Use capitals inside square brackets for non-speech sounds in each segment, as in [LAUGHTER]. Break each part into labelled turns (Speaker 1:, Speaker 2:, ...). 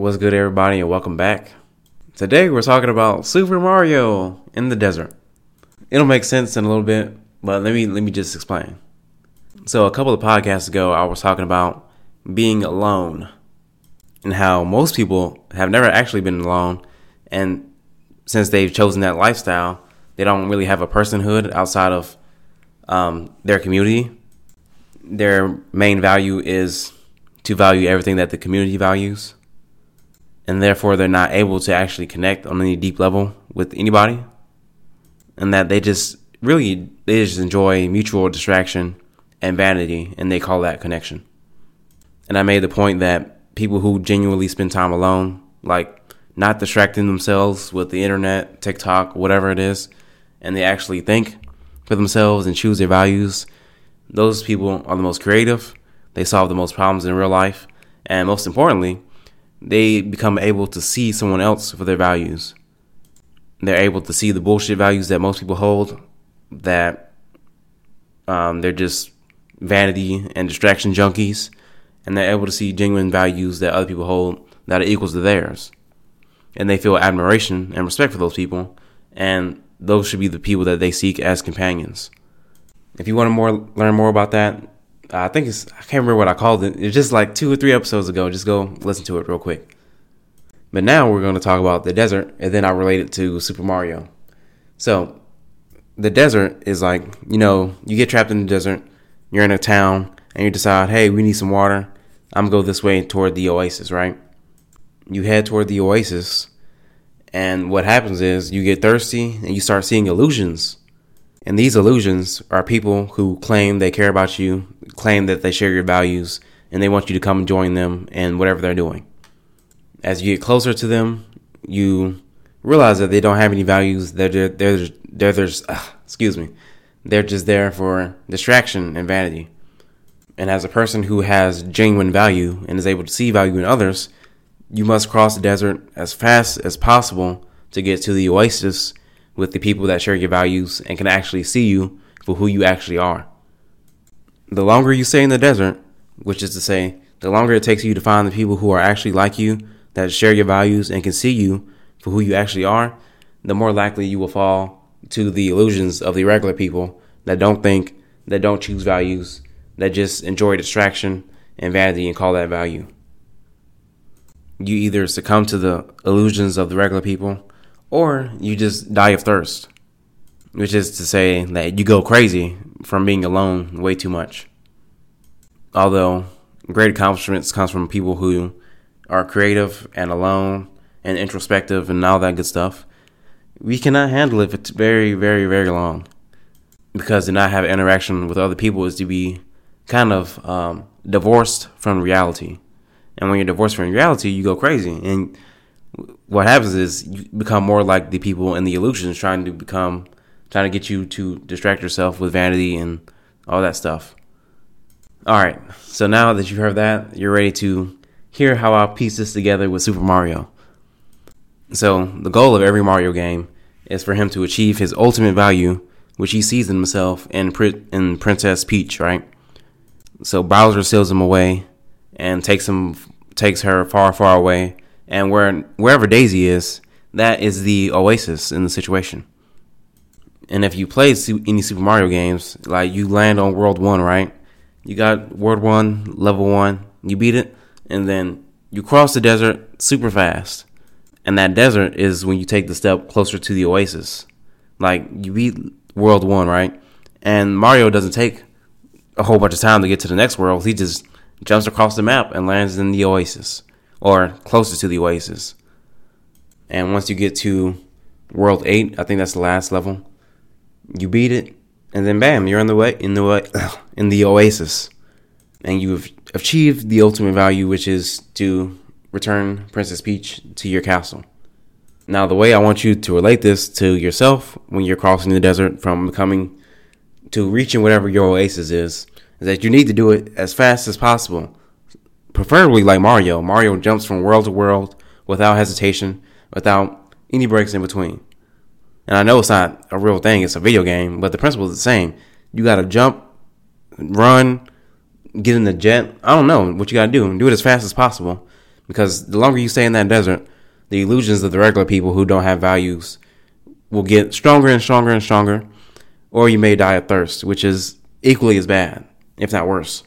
Speaker 1: What's good, everybody, and welcome back. Today we're talking about Super Mario in the desert. It'll make sense in a little bit, but let me let me just explain. So a couple of podcasts ago, I was talking about being alone and how most people have never actually been alone, and since they've chosen that lifestyle, they don't really have a personhood outside of um, their community. Their main value is to value everything that the community values and therefore they're not able to actually connect on any deep level with anybody and that they just really they just enjoy mutual distraction and vanity and they call that connection. And i made the point that people who genuinely spend time alone like not distracting themselves with the internet tiktok whatever it is and they actually think for themselves and choose their values those people are the most creative. They solve the most problems in real life. And most importantly they become able to see someone else for their values. They're able to see the bullshit values that most people hold, that um, they're just vanity and distraction junkies, and they're able to see genuine values that other people hold that are equals to theirs. And they feel admiration and respect for those people, and those should be the people that they seek as companions. If you want to more learn more about that, I think it's I can't remember what I called it. It's just like two or three episodes ago. Just go listen to it real quick. But now we're going to talk about the desert, and then I relate it to Super Mario. So, the desert is like you know you get trapped in the desert. You're in a town, and you decide, hey, we need some water. I'm gonna go this way toward the oasis, right? You head toward the oasis, and what happens is you get thirsty and you start seeing illusions and these illusions are people who claim they care about you, claim that they share your values, and they want you to come and join them in whatever they're doing. As you get closer to them, you realize that they don't have any values. They're they're they're, there's uh, excuse me, they're just there for distraction and vanity. And as a person who has genuine value and is able to see value in others, you must cross the desert as fast as possible to get to the oasis with the people that share your values and can actually see you for who you actually are. The longer you stay in the desert, which is to say, the longer it takes you to find the people who are actually like you, that share your values and can see you for who you actually are, the more likely you will fall to the illusions of the regular people that don't think, that don't choose values, that just enjoy distraction and vanity and call that value. You either succumb to the illusions of the regular people or you just die of thirst, which is to say that you go crazy from being alone way too much. Although great accomplishments comes from people who are creative and alone and introspective and all that good stuff, we cannot handle it for very, very, very long. Because to not have interaction with other people is to be kind of um, divorced from reality. And when you're divorced from reality, you go crazy. And what happens is you become more like the people in the illusions trying to become trying to get you to distract yourself with vanity and all that stuff. All right. So now that you've heard that, you're ready to hear how I'll piece this together with Super Mario. So, the goal of every Mario game is for him to achieve his ultimate value, which he sees in himself in, in Princess Peach, right? So Bowser seals him away and takes him takes her far, far away and where wherever Daisy is, that is the oasis in the situation. And if you play any Super Mario games, like you land on World One, right? You got World One, Level One, you beat it, and then you cross the desert super fast. And that desert is when you take the step closer to the oasis. Like you beat World One, right? And Mario doesn't take a whole bunch of time to get to the next world. He just jumps across the map and lands in the oasis or closer to the oasis. And once you get to World 8, I think that's the last level, you beat it, and then bam, you're in the way in the way, [LAUGHS] in the oasis. And you've achieved the ultimate value, which is to return Princess Peach to your castle. Now, the way I want you to relate this to yourself when you're crossing the desert from becoming to reaching whatever your oasis is, is that you need to do it as fast as possible preferably like Mario. Mario jumps from world to world without hesitation, without any breaks in between. And I know it's not a real thing, it's a video game, but the principle is the same. You gotta jump, run, get in the jet. I don't know what you gotta do. Do it as fast as possible Because the longer you stay in that desert, the illusions of the regular people who don't have values will get stronger and stronger and stronger, or you may die of thirst, which is equally as bad, if not worse.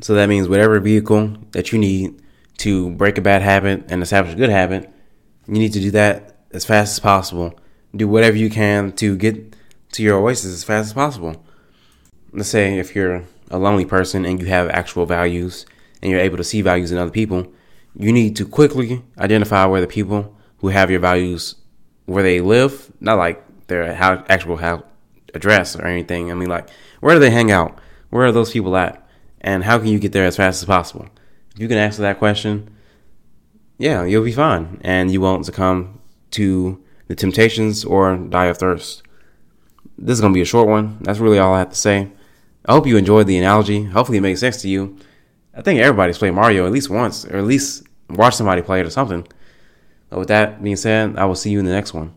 Speaker 1: So that means whatever vehicle that you need to break a bad habit and establish a good habit, you need to do that as fast as possible. Do whatever you can to get to your oasis as fast as possible. Let's say if you're a lonely person and you have actual values and you're able to see values in other people, you need to quickly identify where the people who have your values where they live, not like their actual how address or anything. I mean, like where do they hang out? Where are those people at? And how can you get there as fast as possible? If you can answer that question, yeah, you'll be fine, and you won't succumb to the temptations or die of thirst. This is gonna be a short one. That's really all I have to say. I hope you enjoyed the analogy. Hopefully, it makes sense to you. I think everybody's played Mario at least once, or at least watched somebody play it or something. But with that being said, I will see you in the next one.